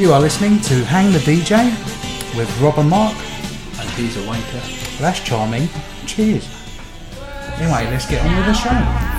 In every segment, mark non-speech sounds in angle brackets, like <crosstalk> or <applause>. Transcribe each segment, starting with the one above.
You are listening to Hang the DJ with Rob and Mark. And he's a wanker. That's charming. Cheers. Anyway, let's get on with the show.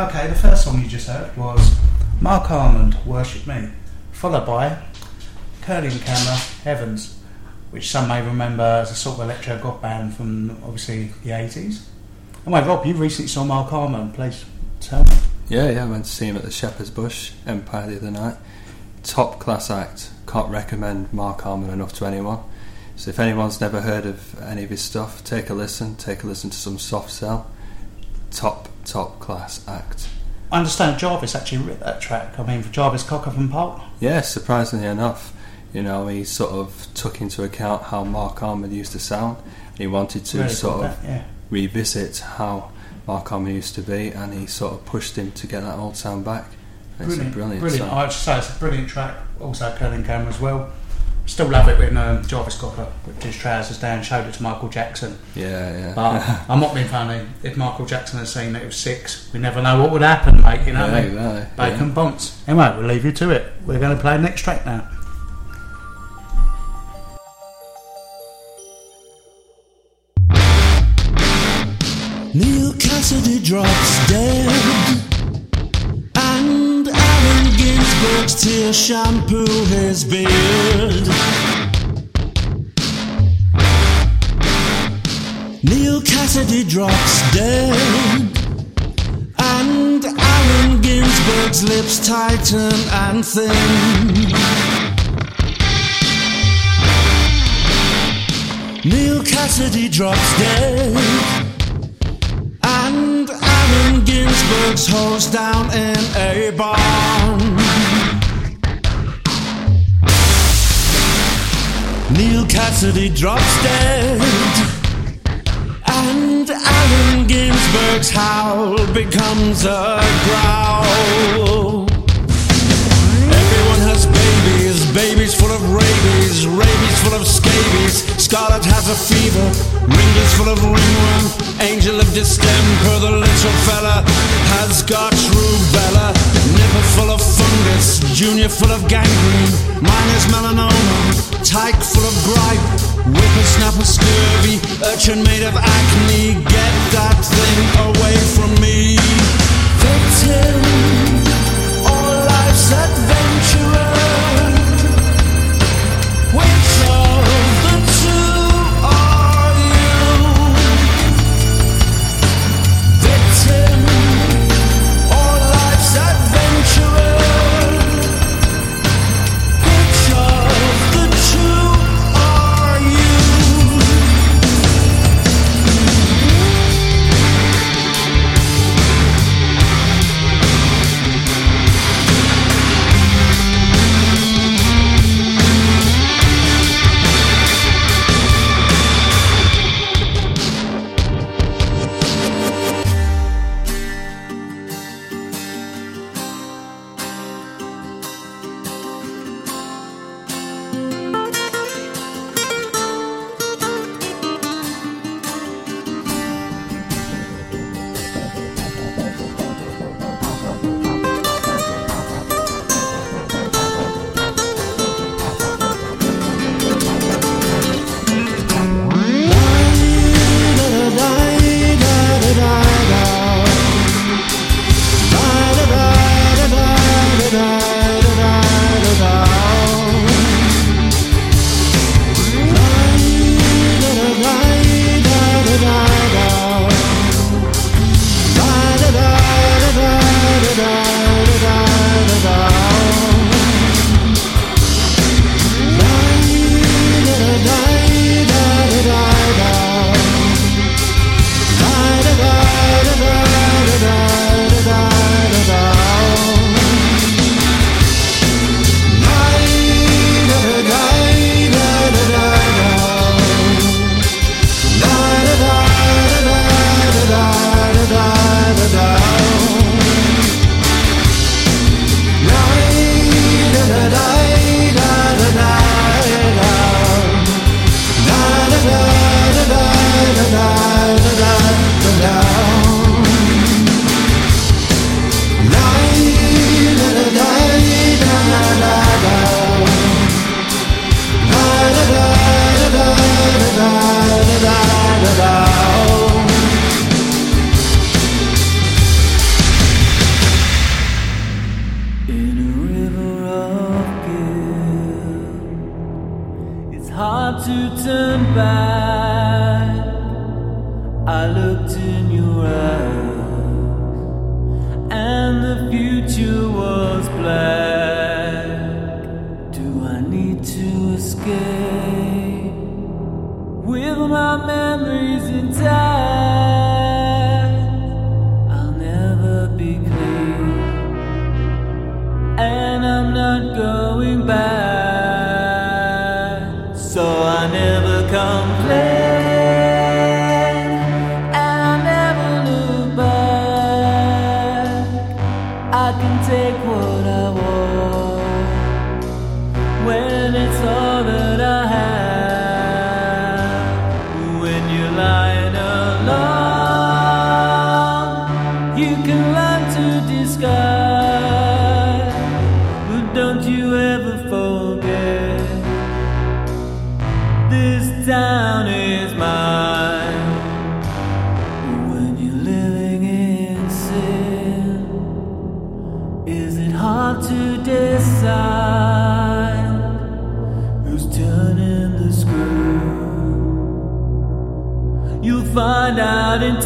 Okay, the first song you just heard was Marc Almond, Worship Me, followed by Kirlian Camera, Heavens, which some may remember as a sort of electro goth band from obviously the 80s. Anyway, Rob, you recently saw Marc Almond, please tell me. Yeah, yeah, I went to see him at the Shepherd's Bush Empire the other night. Top class act. Can't recommend Marc Almond enough to anyone. So if anyone's never heard of any of his stuff, take a listen. Take a listen to some Soft Cell. Top, top class act. I understand Jarvis actually wrote that track. I mean, for Jarvis Cocker from Pulp. Yeah, surprisingly enough, you know, he sort of took into account how Marc Almond used to sound. He wanted to Really sort of that, yeah. revisit how Marc Almond used to be, and he sort of pushed him to get that old sound back. It's Brilliant, a brilliant, brilliant. song. I have to say it's a brilliant track. Also, Kirlian Camera as well. Still love it when um, Jarvis Cocker whipped his trousers down, showed it to Michael Jackson. Yeah, yeah. But <laughs> I'm not being funny. If Michael Jackson had seen that it was six, we never know what would happen, mate. You know what I Yeah, mean? exactly, Bacon yeah. bonds. Anyway, we'll leave you to it. We're going to play the next track now. Neal Cassady drops dead, and Allen Ginsberg's tear shampoo his beard. Neal Cassady drops dead, and Allen Ginsberg's lips tighten and thin. Neal Cassady drops dead. Allen Ginsberg's hose down in a barn. Neal Cassady drops dead. And Allen Ginsberg's howl becomes a growl. Everyone has babies, babies full of rabies, rabies full of scabies. Scarlet has a fever, ringlets full of ringworm, angel of distemper. The little fella has got rubella, nipper full of fungus, junior full of gangrene. Mine is melanoma, tyke full of gripe, whippersnapper scurvy, urchin made of acne. Get that thing away from me. Victim or life's adventurer. Which take what I want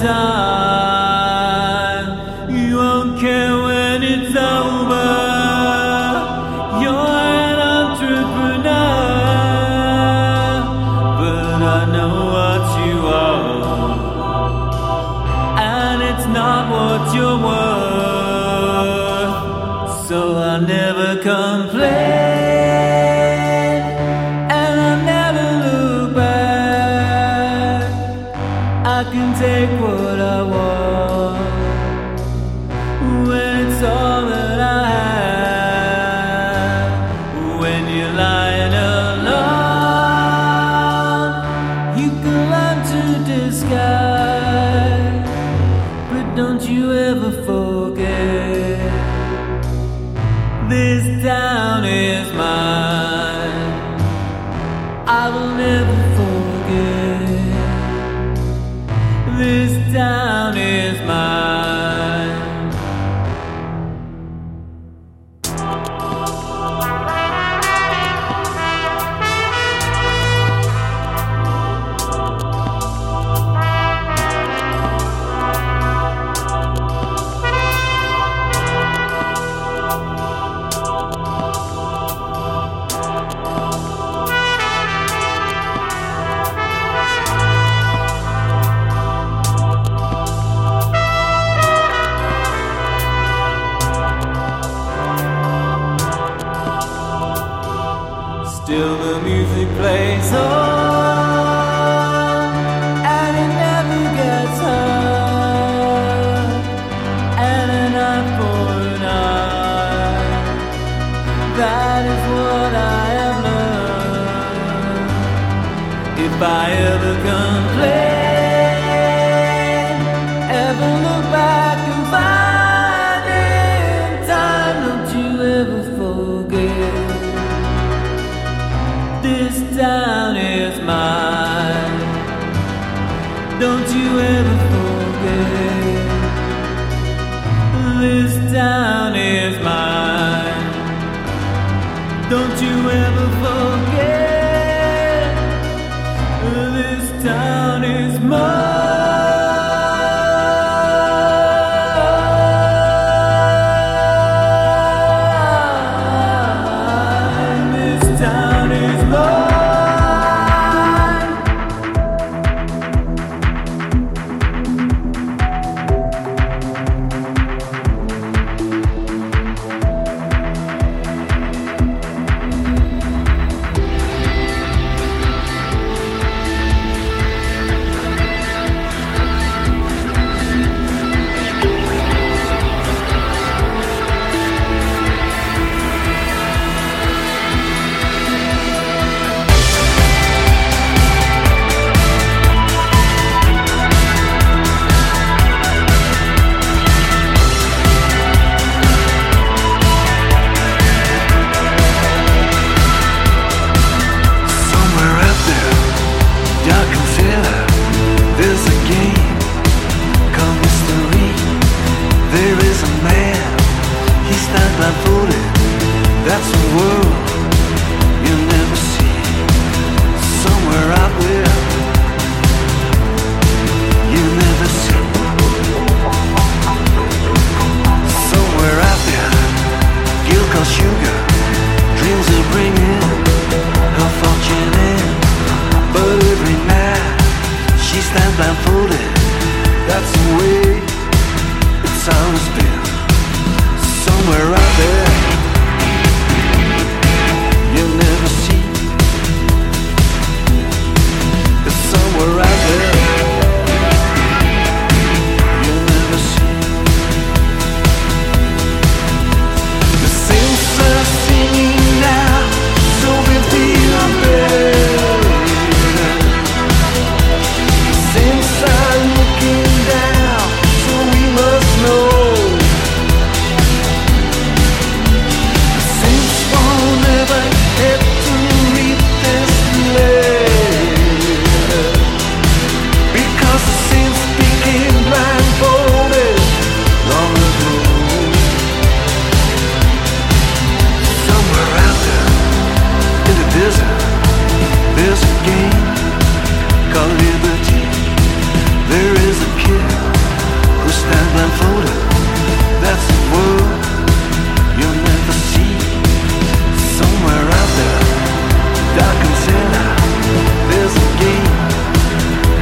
out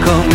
called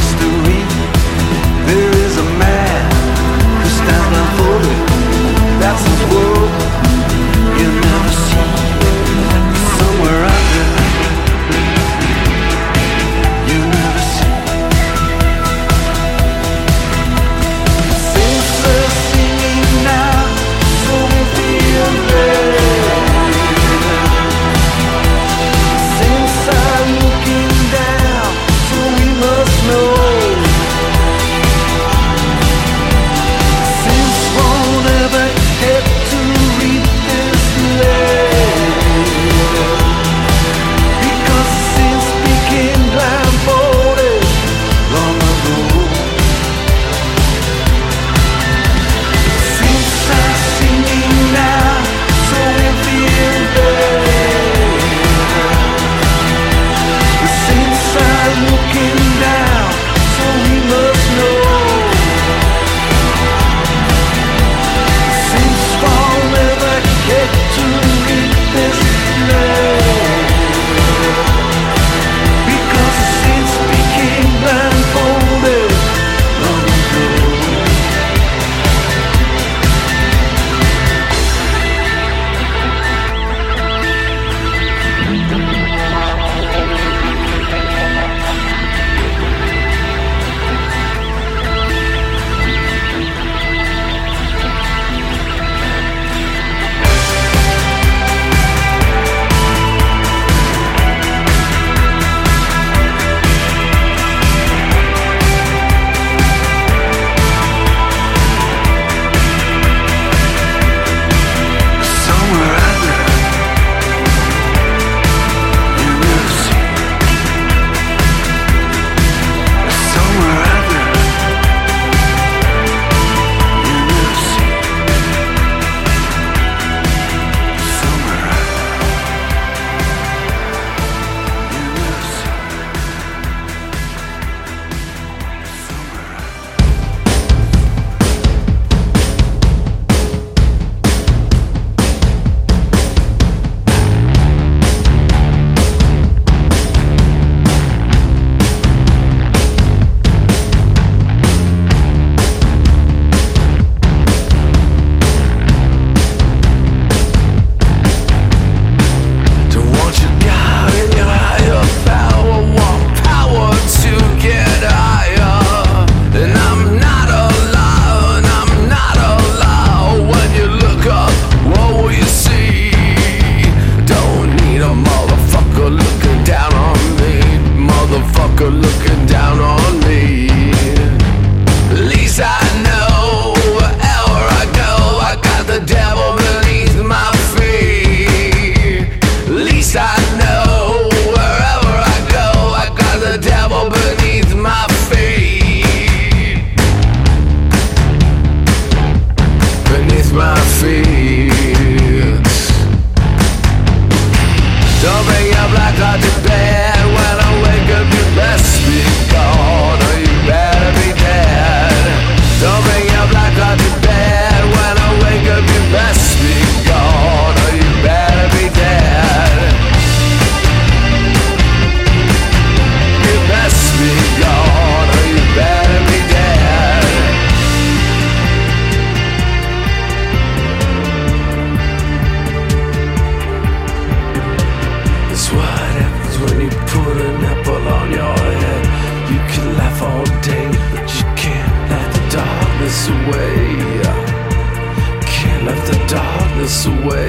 darkness away.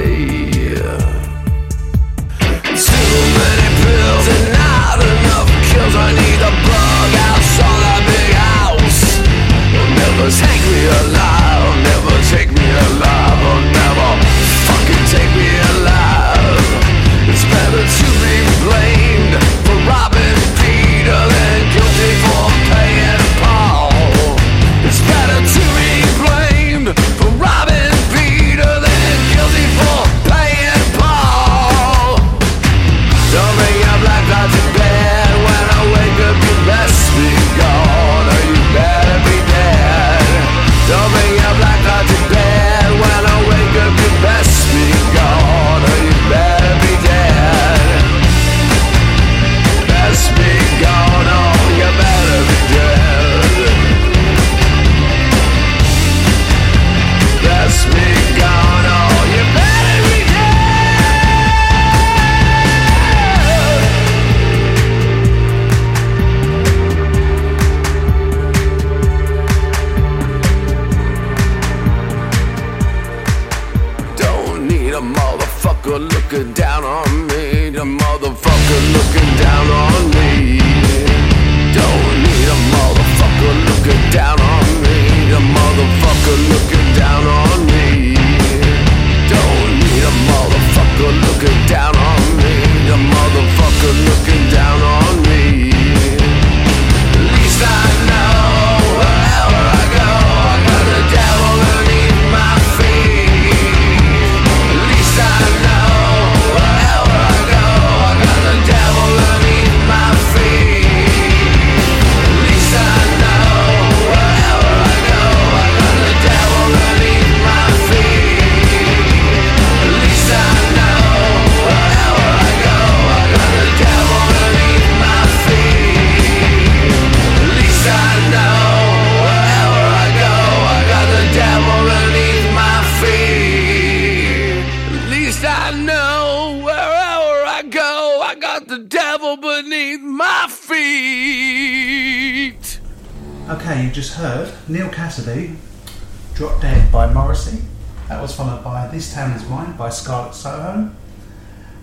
This Town Is Mine by Scarlet Soho.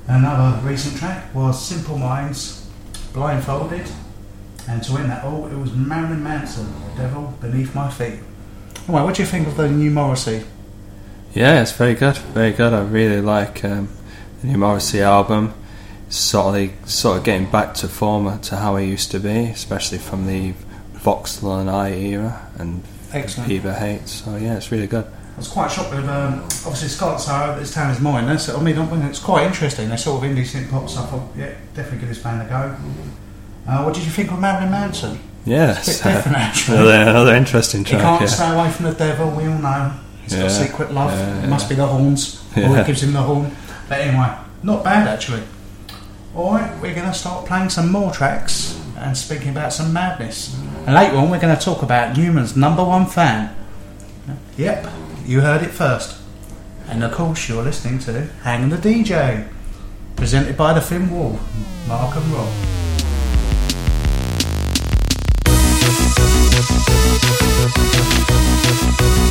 Another recent track was Simple Minds, Blindfolded. And to end that all, it was Marilyn Manson, Devil Beneath My Feet. Anyway, what do you think of the new Morrissey? Yeah, it's very good, very good. I really like um, the new Morrissey album. Sort of, sort of getting back to form to how he used to be, especially from the Vauxhall and I era and Excellent. Viva Hate. So yeah, it's really good. I was quite shocked with um, obviously Scarlet Soho, This Town Is Mine. That's, I mean, I mean, it's quite interesting. They're sort of indie synth pop stuff. I thought, yeah, definitely give this band a go. Uh, what did you think of Marilyn Manson? Yeah, It's a bit different, <laughs> actually. another, another interesting track. can't yeah. stay away from the devil, we all know. He's got secret love. yeah, it must be the horns. Or Yeah. it gives him the horn. But anyway, not bad actually. Alright, we're going to start playing some more tracks and speaking about some madness. And later on, we're going to talk about Numan's number one fan. Yep, you heard it first. And of course, you're listening to Hang the DJ, presented by the Thin Wall, Mark and Rob.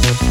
It's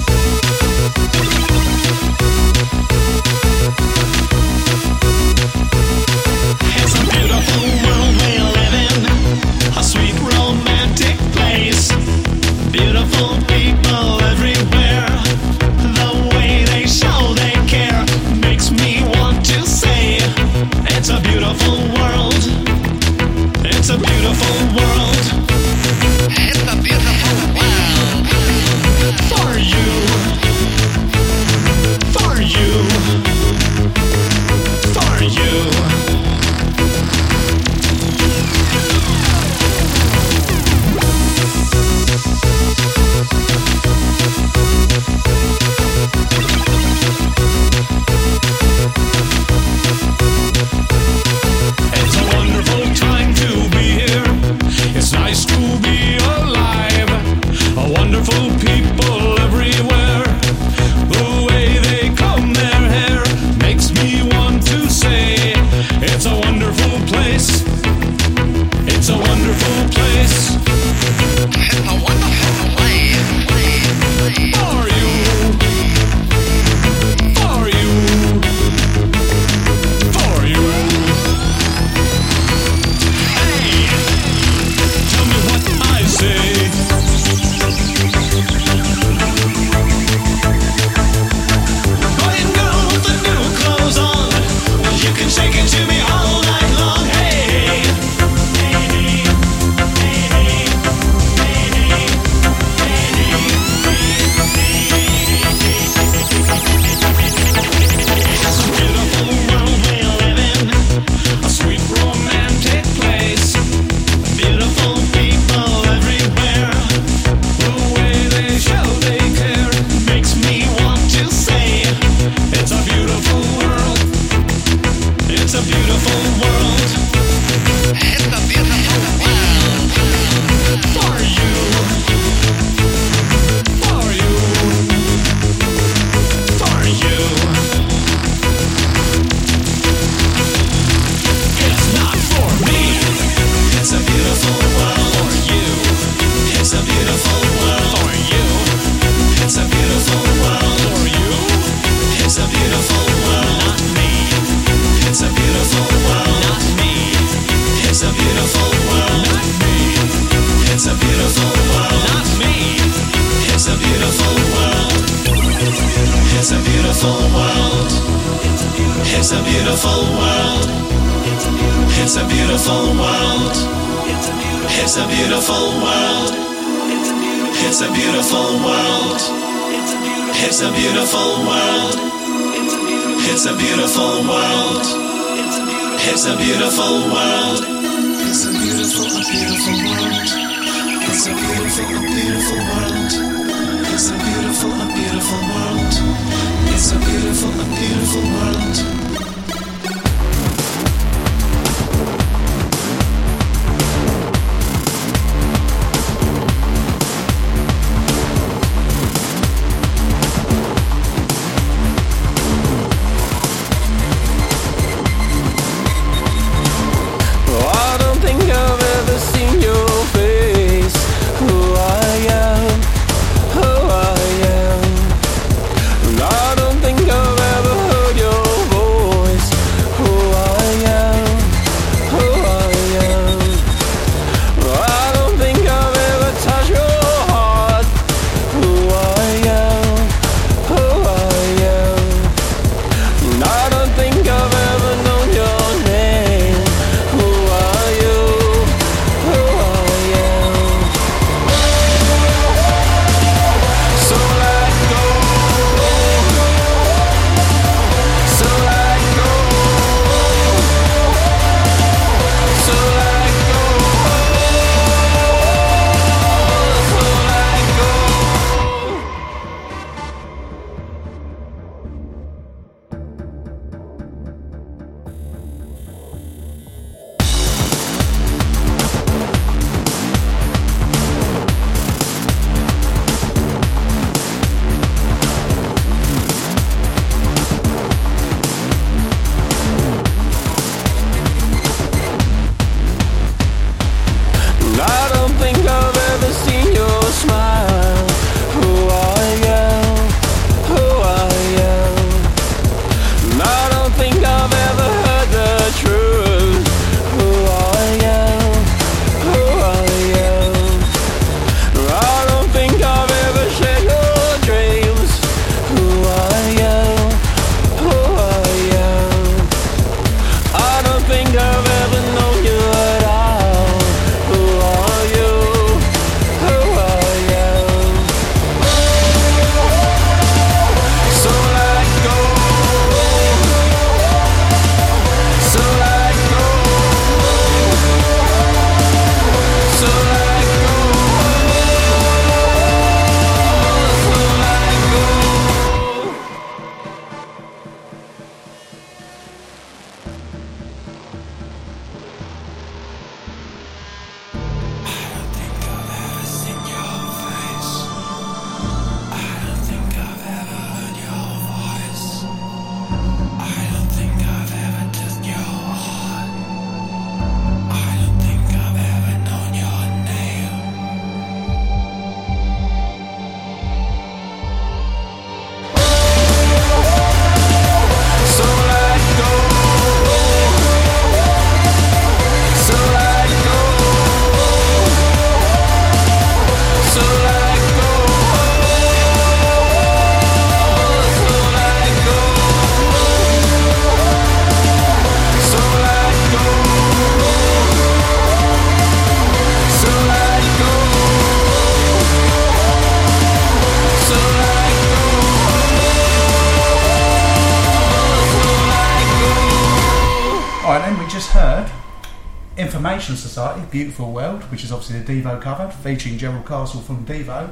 Beautiful World, which is obviously the Devo cover, featuring Gerald Casale from Devo.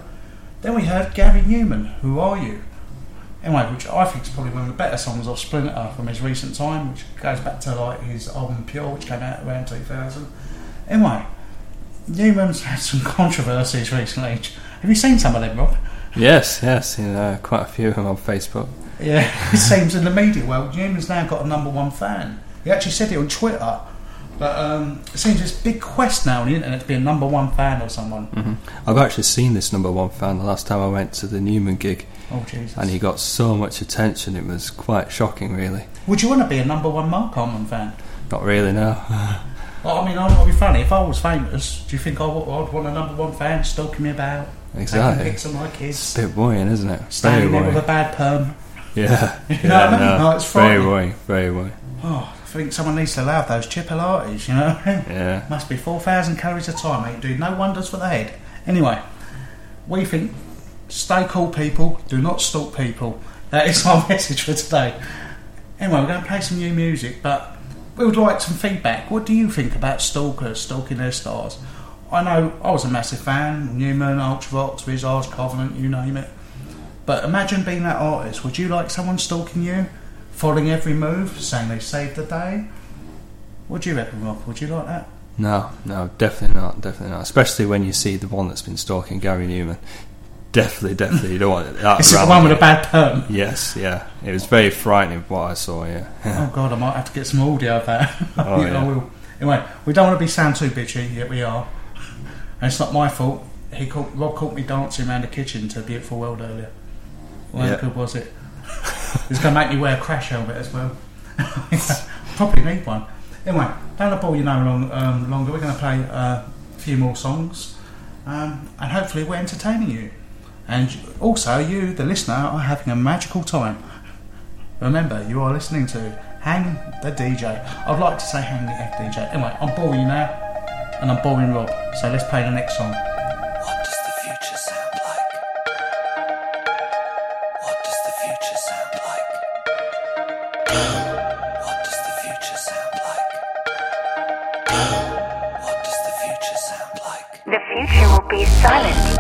Then we heard Gary Numan, Who Are You? Anyway, which I think is probably one of the better songs of Splinter from his recent time, which goes back to like his album Pure, which came out around 2000. Anyway, Numan's had some controversies recently. Have you seen some of them, Rob? Yes, yes, you uh, know, quite a few of them on Facebook. Yeah, <laughs> it seems in the media world, Numan's now got a number one fan. He actually said it on Twitter. But um, it seems this big quest now on the internet to be a number one fan of someone. hmm I've actually seen this number one fan the last time I went to the Numan gig, Oh Jesus! and he got so much attention. It was quite shocking, really. Would you want to be a number one Marc Almond fan? Not really, no. <laughs> Well, I mean, not be funny. If I was famous, do you think I would, I'd want a number one fan stalking me about? Exactly. Taking pics of my It's kids. a bit worrying, isn't it? Very Standing there with a bad perm. Yeah. <laughs> You yeah, know what I mean? no, No, it's very worrying. Very worrying. Oh, I think someone needs to allow those chipolates, you know? Yeah. Must be 4,000 calories a time, mate. Do no wonders for the head. Anyway, we think stay cool, people. Do not stalk people. That is <laughs> my message for today. Anyway, we're going to play some new music, but we would like some feedback. What do you think about stalkers stalking their stars? I know I was a massive fan Numan, Ultravox, Visage, Covenant, you name it. But imagine being that artist. Would you like someone stalking you, following every move, saying they saved the day? What do you reckon, Rob? Would you like that? No, no, definitely not. Definitely not. Especially when you see the one that's been stalking Gary Numan. Definitely, definitely. You don't want that This is the one with a bad perm. Yes, yeah. It was very frightening what I saw, yeah. <laughs> Oh god, I might have to get some audio of that. <laughs> Oh, Yeah. Anyway, we don't want to be sound too bitchy, yet we are. And it's not my fault. He caught, Rob caught me dancing around the kitchen to Beautiful World earlier. Well, Yeah. how good was it? <laughs> It's going to make me wear a crash helmet as well. <laughs> Probably need one. Anyway, don't bore you no long, um, longer. We're going to play uh, a few more songs, um, and hopefully we're entertaining you. And also, you, the listener, are having a magical time. Remember, you are listening to Hang the DJ. I'd like to say Hang the FDJ. Anyway, I'm boring you now, and I'm boring Rob. So let's play the next song. Be silent.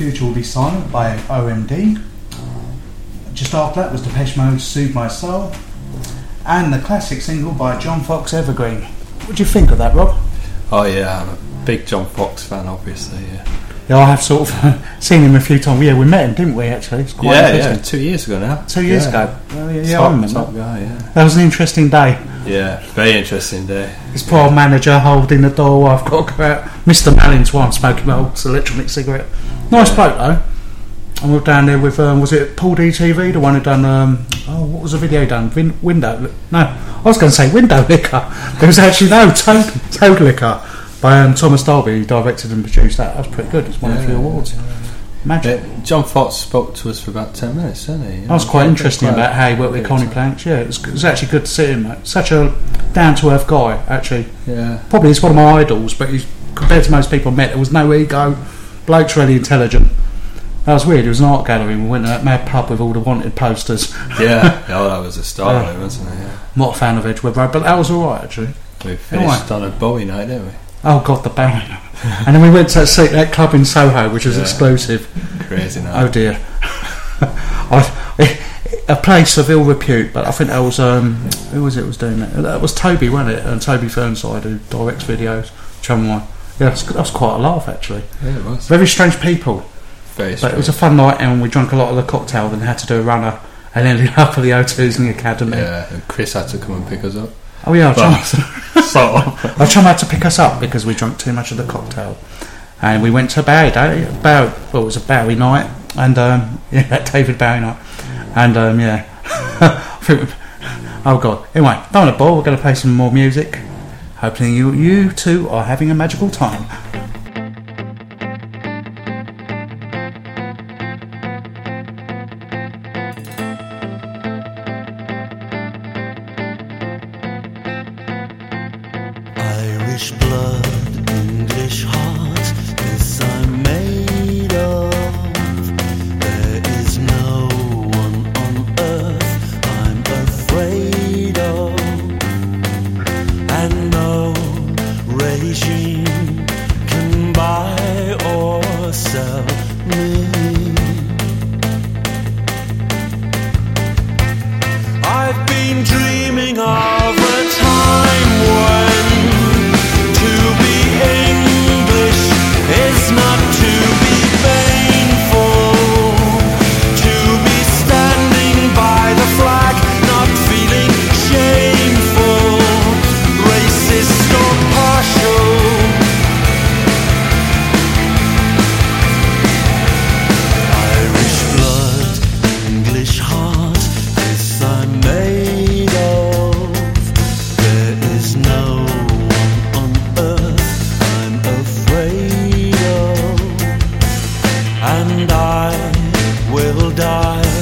Future Will Be Silent by OMD. Just after that was Depeche Mode's Soothe My Soul. And the classic single by John Foxx Evergreen. What do you think of that, Rob? Oh yeah, I'm a big John Foxx fan, obviously. Yeah. Yeah, I have sort of <laughs> seen him a few times. Yeah, we met him, didn't we? Actually, it's quite Yeah, yeah, two years ago now. Two years Yeah. ago. Well, yeah, oh, yeah, I top, remember. top guy, yeah. That was an interesting day. Yeah, very interesting day. His poor manager holding the door. I've got to go out. Mr. Mallin's one smoking my old electronic cigarette. Nice bloke though. And we we're down there with um, was it Paul DTV, the one who done um, oh what was the video done? Window? No, I was going to say window <laughs> liquor. There was actually no toad, toad liquor by um, Thomas Dolby. Who directed and produced that. That was pretty good. It's won a few awards. Magic. Uh, John Foxx spoke to us for about 10 minutes, didn't he? That was quite interesting about how he worked with Conny Plank's. Yeah, it was, it was actually good to see him. mate. Such a down to earth guy, actually. Yeah. Probably he's one of my idols, but he's, compared to most people I met, there was no ego. Bloke's really intelligent. That was weird. It was an art gallery. We went to that mad pub with all the wanted posters. <laughs> Yeah, oh, that was a start, Yeah. wasn't it? Yeah. Not a fan of Edgware Road, but that was all right actually. We Anyway. finished on a Bowie night, didn't we? Oh god, the Bowie. and then we went to that, seat, that club in Soho, which was Yeah. exclusive. Crazy night. Oh dear. <laughs> I, a place of ill repute, but I think that was um, who was it was doing that? That was Toby, wasn't it? And Toby Fernside who directs videos. Channel One. Yeah, that was, that was quite a laugh actually. Yeah, it was. Very strange people, Very strange. but it was a fun night, and we drank a lot of the cocktail. Then had to do a runner, and ended up at the O2s in the academy. Yeah, and Chris had to come and pick us up. Oh yeah, John. sort of. I Chum had <laughs> to pick us up because we drank too much of the cocktail, and we went to Bowie Day. Bowie, well, it was a Bowie night, and um, <laughs> yeah, that David Bowie night, and um, yeah, <laughs> I think we- oh god. Anyway, don't want to bore. We're going to play some more music. Hoping you you two are having a magical time. Die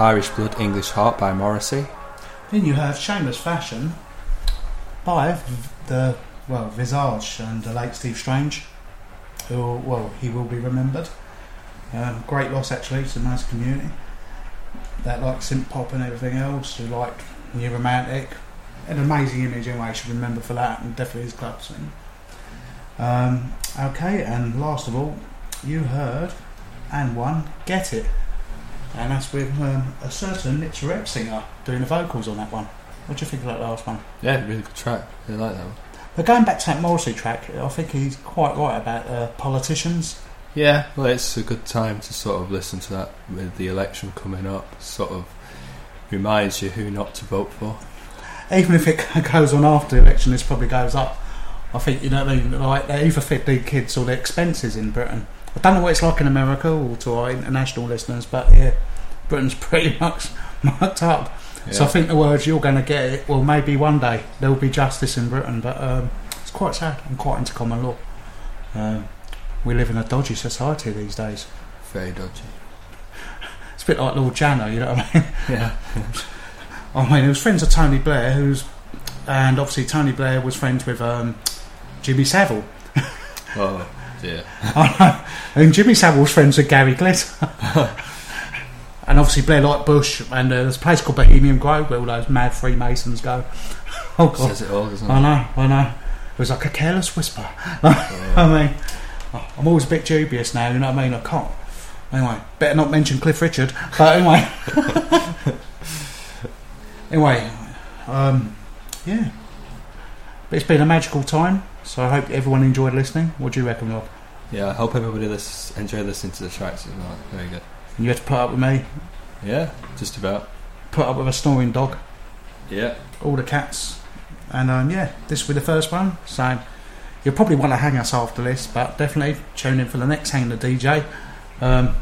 Irish Blood, English Heart by Morrissey. Then you have Shameless Fashion by the, well, Visage and the late Steve Strange, who, well, he will be remembered. Um, great loss, actually, it's a nice community. That like synth pop and everything else, who liked New Romantic. An amazing image, anyway, I should remember for that, and definitely his club scene. Um, okay, and last of all, you heard and one Get It. And that's with um, a certain Nitzer Ebb singer doing the vocals on that one. What do you think of that last one? Yeah, really good track. I like that one. But going back to that Morrissey track, I think he's quite right about uh, politicians. Yeah, well, it's a good time to sort of listen to that with the election coming up. Sort of reminds you who not to vote for. Even if it <laughs> goes on after the election, this probably goes up. I think, you know what I mean? Like, they either feed the kids or the expenses in Britain. I don't know what it's like in America or to our international listeners, but yeah, Britain's <laughs> pretty much marked up. So I think the words you're going to get it, well, maybe one day there will be justice in Britain, but um, it's quite sad. I'm quite into common law. Um, we live in a dodgy society these days. Very dodgy. <laughs> It's a bit like Lord Janner, you know what I mean? <laughs> Yeah. I mean, he was friends with Tony Blair, who's, and obviously Tony Blair was friends with um, Jimmy Savile. Oh, dear. and Jimmy Savile's friends with Gary Glitter. <laughs> and obviously Blair liked Bush, and uh, there's a place called Bohemian Grove where all those mad Freemasons go. <laughs> Oh God. Says it all, doesn't it? I know, I know. It was like a careless whisper. <laughs> I mean, I'm always a bit dubious now, you know what I mean? I can't. Anyway, better not mention Cliff Richard. But anyway. anyway, um, yeah. But it's been a magical time, so I hope everyone enjoyed listening. What do you reckon, Rob? Yeah, I hope everybody lis- enjoyed listening to the tracks as well. Very good. You had to put up with me, Yeah, just about. put up with a snoring dog, Yeah. all the cats, and um, yeah, this will be the first one. So you'll probably want to hang us after this, but definitely tune in for the next Hang the DJ. Um,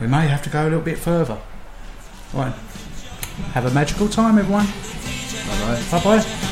we may have to go a little bit further. Right. Have a magical time, everyone. All right. Bye bye.